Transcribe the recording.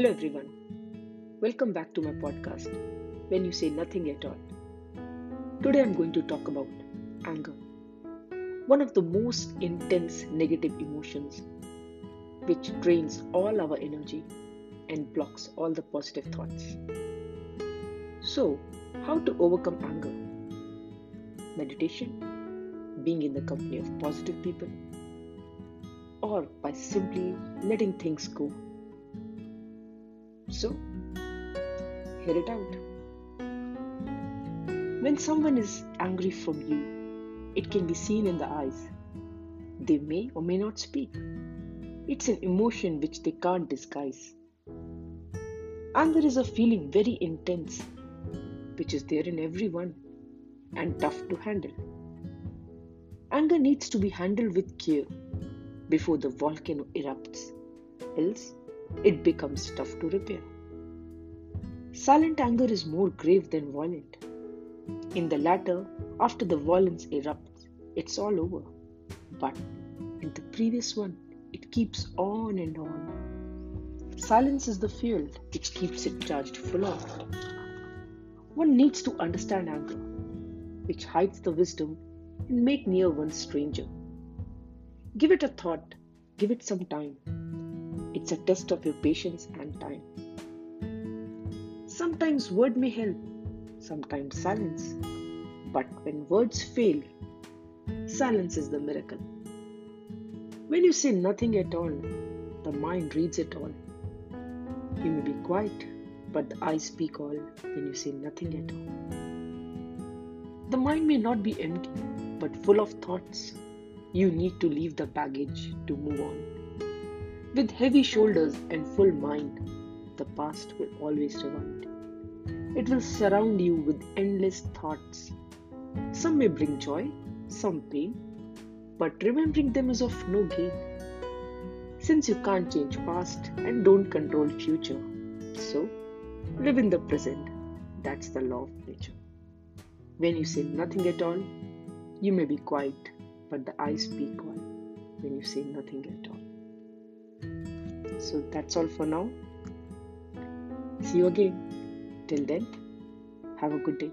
Hello, everyone. Welcome back to my podcast, When You Say Nothing at All. Today, I'm going to talk about anger, one of the most intense negative emotions which drains all our energy and blocks all the positive thoughts. So, how to overcome anger? Meditation, being in the company of positive people, or by simply letting things go so, hear it out. When someone is angry from you, it can be seen in the eyes. They may or may not speak. It's an emotion which they can't disguise. Anger is a feeling very intense, which is there in everyone and tough to handle. Anger needs to be handled with care before the volcano erupts, else it becomes tough to repair. Silent anger is more grave than violent. In the latter, after the violence erupts, it's all over. But in the previous one, it keeps on and on. Silence is the fuel which keeps it charged full of. One needs to understand anger, which hides the wisdom and make near one stranger. Give it a thought, give it some time it's a test of your patience and time. Sometimes word may help, sometimes silence. But when words fail, silence is the miracle. When you say nothing at all, the mind reads it all. You may be quiet, but the eyes speak all when you say nothing at all. The mind may not be empty, but full of thoughts. You need to leave the baggage to move on. With heavy shoulders and full mind, the past will always rewind. It will surround you with endless thoughts. Some may bring joy, some pain, but remembering them is of no gain. Since you can't change past and don't control future, so live in the present. That's the law of nature. When you say nothing at all, you may be quiet, but the eyes speak when you say nothing at all. So that's all for now. See you again. Till then, have a good day.